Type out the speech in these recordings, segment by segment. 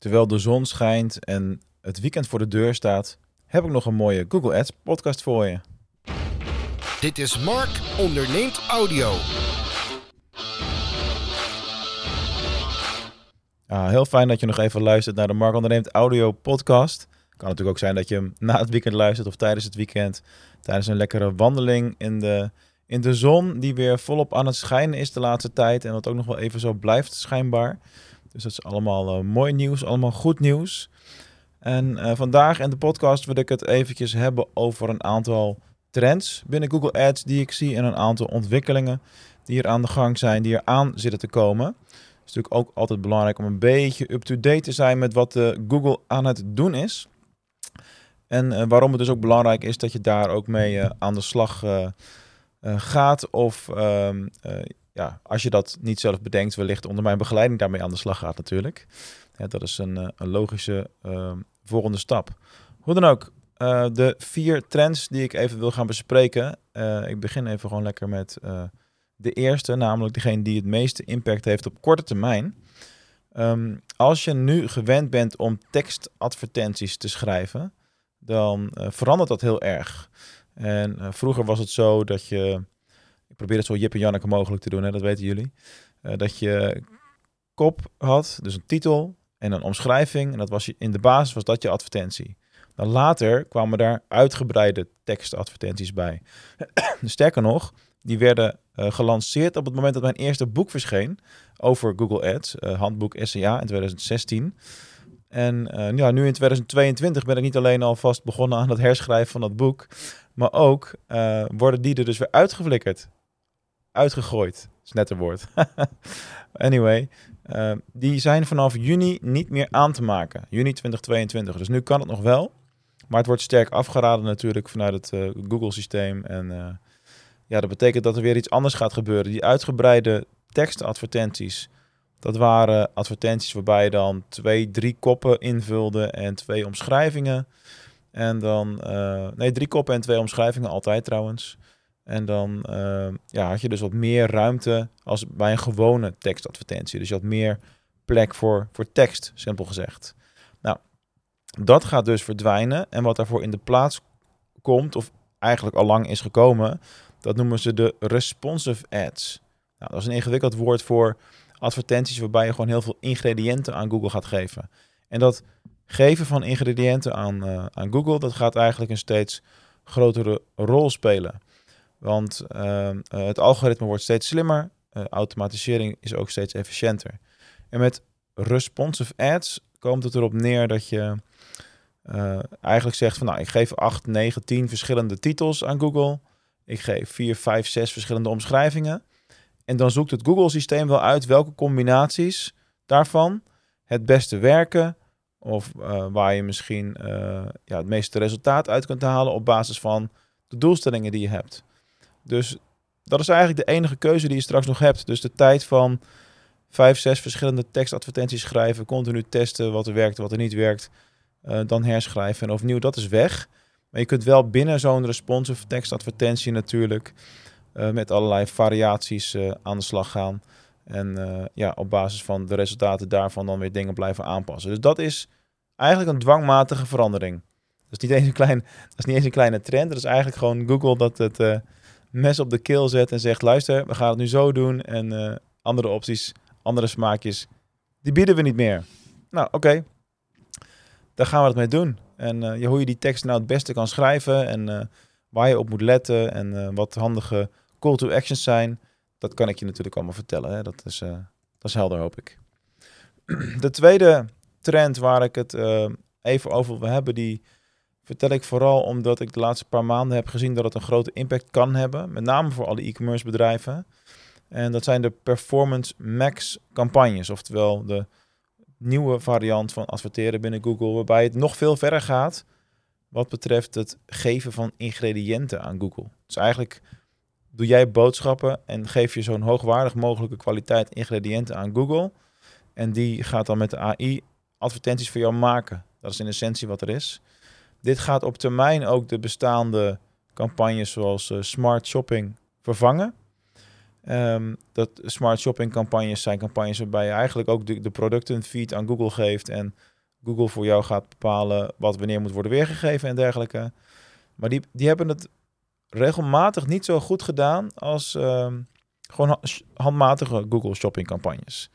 terwijl de zon schijnt en het weekend voor de deur staat, heb ik nog een mooie Google Ads podcast voor je. Dit is Mark onderneemt audio. Ja, heel fijn dat je nog even luistert naar de Mark onderneemt audio podcast. Kan natuurlijk ook zijn dat je hem na het weekend luistert of tijdens het weekend. Tijdens een lekkere wandeling in de, in de zon die weer volop aan het schijnen is de laatste tijd. En dat ook nog wel even zo blijft schijnbaar. Dus dat is allemaal uh, mooi nieuws, allemaal goed nieuws. En uh, vandaag in de podcast wil ik het eventjes hebben over een aantal trends binnen Google Ads die ik zie en een aantal ontwikkelingen die er aan de gang zijn, die er aan zitten te komen. Het is natuurlijk ook altijd belangrijk om een beetje up-to-date te zijn met wat uh, Google aan het doen is. En waarom het dus ook belangrijk is dat je daar ook mee aan de slag gaat. Of ehm, ja, als je dat niet zelf bedenkt, wellicht onder mijn begeleiding daarmee aan de slag gaat natuurlijk. Dat is een, een logische ehm, volgende stap. Hoe dan ook, uh, de vier trends die ik even wil gaan bespreken. Uh, ik begin even gewoon lekker met de eerste, namelijk degene die het meeste impact heeft op korte termijn. Um, als je nu gewend bent om tekstadvertenties te schrijven, dan verandert dat heel erg. En vroeger was het zo dat je, probeer het zo Jip en Janneke mogelijk te doen, hè, dat weten jullie. dat je kop had, dus een titel en een omschrijving. En dat was je, in de basis was dat je advertentie. Dan later kwamen daar uitgebreide tekstadvertenties bij. Sterker nog, die werden uh, gelanceerd op het moment dat mijn eerste boek verscheen over Google Ads, uh, handboek SEA in 2016. En ja, nu in 2022 ben ik niet alleen alvast begonnen aan het herschrijven van dat boek, maar ook worden die er dus weer uitgeflikkerd. Uitgegooid, is net woord. anyway, die zijn vanaf juni niet meer aan te maken. Juni 2022. Dus nu kan het nog wel. Maar het wordt sterk afgeraden natuurlijk vanuit het uh, Google-systeem. En uh, ja, dat betekent dat er weer iets anders gaat gebeuren. Die uitgebreide tekstadvertenties, dat waren advertenties waarbij je dan twee, drie koppen invulde en twee omschrijvingen. En dan, uh, nee, drie koppen en twee omschrijvingen altijd trouwens. En dan ja, had je dus wat meer ruimte als bij een gewone tekstadvertentie. Dus je had meer plek voor, voor tekst, simpel gezegd. Dat gaat dus verdwijnen. En wat daarvoor in de plaats komt, of eigenlijk al lang is gekomen, dat noemen ze de responsive ads. Nou, dat is een ingewikkeld woord voor advertenties waarbij je gewoon heel veel ingrediënten aan Google gaat geven. En dat geven van ingrediënten aan, uh, aan Google, dat gaat eigenlijk een steeds grotere rol spelen. Want uh, het algoritme wordt steeds slimmer, uh, automatisering is ook steeds efficiënter. En met responsive ads komt het erop neer dat je uh, eigenlijk zegt van nou, ik geef 8, 9, 10 verschillende titels aan Google. Ik geef 4, 5, 6 verschillende omschrijvingen. En dan zoekt het Google-systeem wel uit welke combinaties daarvan het beste werken. Of waar je misschien ja, het meeste resultaat uit kunt halen op basis van de doelstellingen die je hebt. Dus dat is eigenlijk de enige keuze die je straks nog hebt. Dus de tijd van 5, 6 verschillende tekstadvertenties schrijven, continu testen wat er werkt, wat er niet werkt uh, dan herschrijven en opnieuw. Dat is weg. Maar je kunt wel binnen zo'n responsive tekstadvertentie natuurlijk uh, met allerlei variaties uh, aan de slag gaan. En ja, op basis van de resultaten daarvan dan weer dingen blijven aanpassen. Dus dat is eigenlijk een dwangmatige verandering. Dat is niet eens een, klein, dat is niet eens een kleine trend. Dat is eigenlijk gewoon Google dat het mes op de keel zet en zegt: luister, we gaan het nu zo doen. En andere opties, andere smaakjes, die bieden we niet meer. Nou, oké daar gaan we het mee doen. En uh, hoe je die tekst nou het beste kan schrijven en uh, waar je op moet letten en wat handige call to actions zijn, dat kan ik je natuurlijk allemaal vertellen. Hè? Dat, is, dat is helder, hoop ik. De tweede trend waar ik het even over wil hebben, die vertel ik vooral omdat ik de laatste paar maanden heb gezien dat het een grote impact kan hebben. Met name voor alle e-commerce bedrijven. En dat zijn de Performance Max campagnes, oftewel de nieuwe variant van adverteren binnen Google, waarbij het nog veel verder gaat wat betreft het geven van ingrediënten aan Google. Dus eigenlijk doe jij boodschappen en geef je zo'n hoogwaardig mogelijke kwaliteit ingrediënten aan Google. En die gaat dan met de AI advertenties voor jou maken. Dat is in essentie wat er is. Dit gaat op termijn ook de bestaande campagnes zoals uh, smart shopping vervangen. Ehm, dat smart shopping campagnes zijn campagnes waarbij je eigenlijk ook de, de producten feed aan Google geeft en Google voor jou gaat bepalen wat wanneer moet worden weergegeven en dergelijke. Maar die, die hebben het regelmatig niet zo goed gedaan als ehm, gewoon handmatige Google shopping campagnes.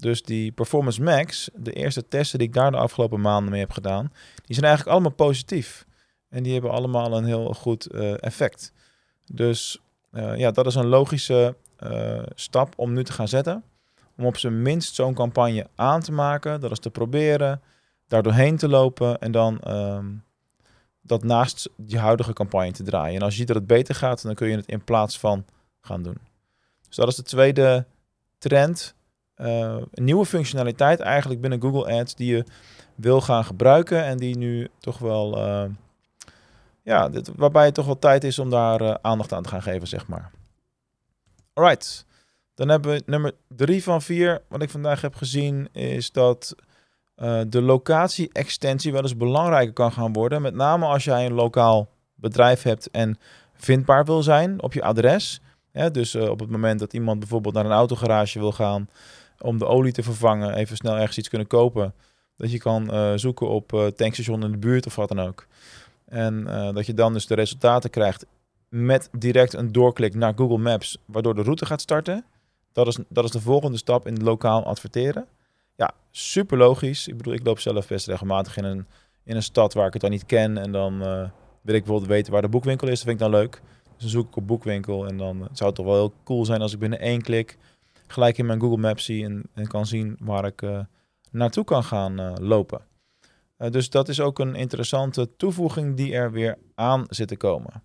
Dus die Performance Max, de eerste testen die ik daar de afgelopen maanden mee heb gedaan, die zijn eigenlijk allemaal positief. En die hebben allemaal een heel goed eh, effect. Dus uh, ja, dat is een logische uh, stap om nu te gaan zetten. Om op zijn minst zo'n campagne aan te maken. Dat is te proberen, daar doorheen te lopen en dan um, dat naast je huidige campagne te draaien. En als je ziet dat het beter gaat, dan kun je het in plaats van gaan doen. Dus dat is de tweede trend. Uh, nieuwe functionaliteit eigenlijk binnen Google Ads die je wil gaan gebruiken en die nu toch wel uh, ja, dit, waarbij het toch wel tijd is om daar uh, aandacht aan te gaan geven, zeg maar. Alright, dan hebben we nummer drie van vier. Wat ik vandaag heb gezien is dat de locatie-extensie wel eens belangrijker kan gaan worden. Met name als jij een lokaal bedrijf hebt en vindbaar wil zijn op je adres. Dus op het moment dat iemand bijvoorbeeld naar een autogarage wil gaan om de olie te vervangen, even snel ergens iets kunnen kopen. Dat je kan uh, zoeken op tankstation in de buurt of wat dan ook. En uh, dat je dan dus de resultaten krijgt met direct een doorklik naar Google Maps, waardoor de route gaat starten. Dat is, dat is de volgende stap in lokaal adverteren. Ja, super logisch. Ik bedoel, ik loop zelf best regelmatig in een, in een stad waar ik het dan niet ken. En dan wil ik bijvoorbeeld weten waar de boekwinkel is. Dat vind ik dan leuk. Dus dan zoek ik op boekwinkel. En dan zou het toch wel heel cool zijn als ik binnen één klik gelijk in mijn Google Maps zie en, kan zien waar ik uh, naartoe kan gaan lopen. Uh, dus dat is ook een interessante toevoeging die er weer aan zit te komen.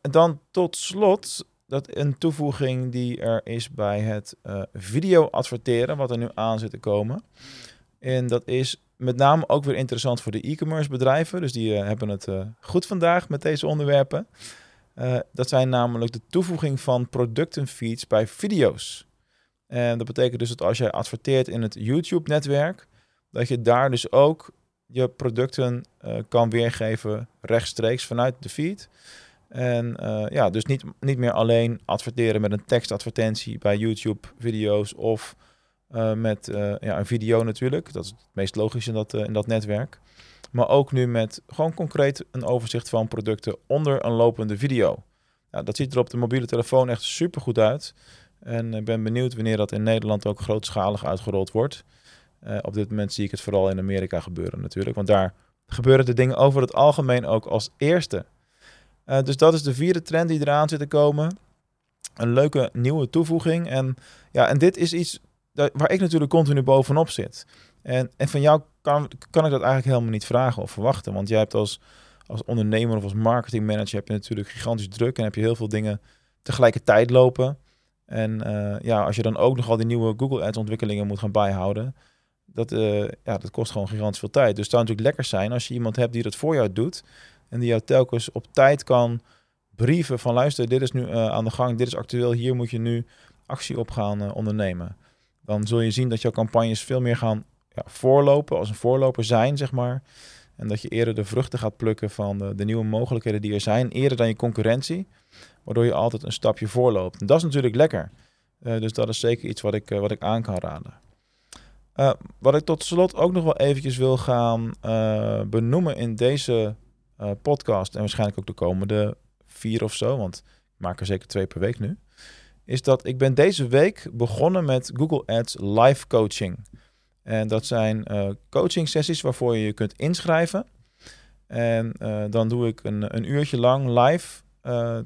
Dan tot slot dat een toevoeging die er is bij het video adverteren, wat er nu aan zit te komen. En dat is met name ook weer interessant voor de e-commerce bedrijven. Dus die hebben het goed vandaag met deze onderwerpen. Dat zijn namelijk de toevoeging van productenfeeds bij video's. En dat betekent dus dat als jij adverteert in het YouTube-netwerk, dat je daar dus ook je producten uh, kan weergeven rechtstreeks vanuit de feed. En uh, ja, dus niet, niet meer alleen adverteren met een tekstadvertentie bij YouTube video's of met ja, een video natuurlijk. Dat is het meest logisch in dat, in dat netwerk. Maar ook nu met gewoon concreet een overzicht van producten onder een lopende video. Ja, dat ziet er op de mobiele telefoon echt super goed uit. En ik ben benieuwd wanneer dat in Nederland ook grootschalig uitgerold wordt. Uh, op dit moment zie ik het vooral in Amerika gebeuren natuurlijk. Want daar gebeuren de dingen over het algemeen ook als eerste. Uh, dus dat is de vierde trend die eraan zit te komen. Een leuke nieuwe toevoeging. En, ja, en dit is iets waar ik natuurlijk continu bovenop zit. En, en van jou kan, kan ik dat eigenlijk helemaal niet vragen of verwachten. Want jij hebt als, als ondernemer of als marketingmanager heb je natuurlijk gigantisch druk. En heb je heel veel dingen tegelijkertijd lopen. En uh, ja, als je dan ook nog al die nieuwe Google Ads ontwikkelingen moet gaan bijhouden dat, uh, ja, dat kost gewoon gigantisch veel tijd. Dus het zou natuurlijk lekker zijn als je iemand hebt die dat voor jou doet. En die jou telkens op tijd kan brieven van luister, dit is nu uh, aan de gang, dit is actueel, hier moet je nu actie op gaan ondernemen. Dan zul je zien dat jouw campagnes veel meer gaan voorlopen, als een voorloper zijn, zeg maar. En dat je eerder de vruchten gaat plukken van de, nieuwe mogelijkheden die er zijn, eerder dan je concurrentie. Waardoor je altijd een stapje voorloopt. En dat is natuurlijk lekker. dus dat is zeker iets wat ik, wat ik aan kan raden. Uh, wat ik tot slot ook nog wel eventjes wil gaan benoemen in deze podcast en waarschijnlijk ook de komende vier of zo, want ik maak er zeker twee per week nu, is dat ik ben deze week begonnen met Google Ads live coaching. En dat zijn coaching sessies waarvoor je je kunt inschrijven. En dan doe ik een, een uurtje lang live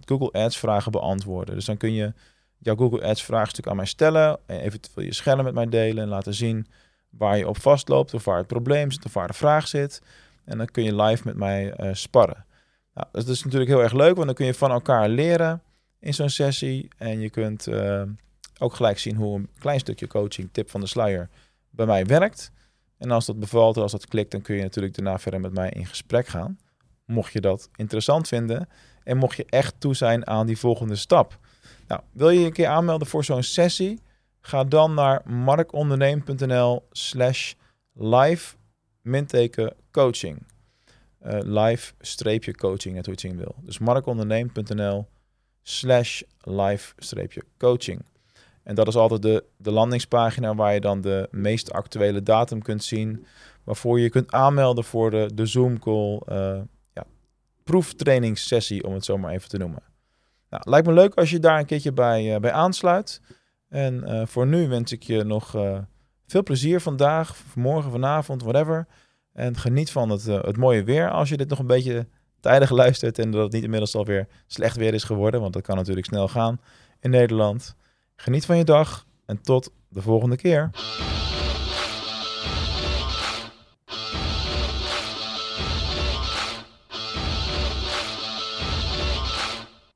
Google Ads vragen beantwoorden. Dus dan kun je jouw Google Ads vraagstuk aan mij stellen. En eventueel je scherm met mij delen en laten zien waar je op vastloopt of waar het probleem zit of waar de vraag zit. En dan kun je live met mij uh, sparren. Nou, dat is natuurlijk heel erg leuk, want dan kun je van elkaar leren in zo'n sessie. En je kunt uh, ook gelijk zien hoe een klein stukje coaching, tip van de sluier, bij mij werkt. En als dat bevalt, als dat klikt, dan kun je natuurlijk daarna verder met mij in gesprek gaan. Mocht je dat interessant vinden en mocht je echt toe zijn aan die volgende stap. Nou, wil je een keer aanmelden voor zo'n sessie? Ga dan naar markonderneem.nl slash live minteken coaching. Uh, live streepje coaching, net hoe je het zien wil. Dus markonderneem.nl slash live-coaching. En dat is altijd de, de landingspagina waar je dan de meest actuele datum kunt zien. Waarvoor je kunt aanmelden voor de, de Zoom-call, uh, ja, proeftrainingssessie, om het zo maar even te noemen. Nou, lijkt me leuk als je daar een keertje bij, uh, bij aansluit. En uh, voor nu wens ik je nog veel plezier vandaag, morgen, vanavond, whatever. En geniet van het, het mooie weer als je dit nog een beetje tijdig luistert en dat het niet inmiddels alweer slecht weer is geworden, want dat kan natuurlijk snel gaan in Nederland. Geniet van je dag en tot de volgende keer.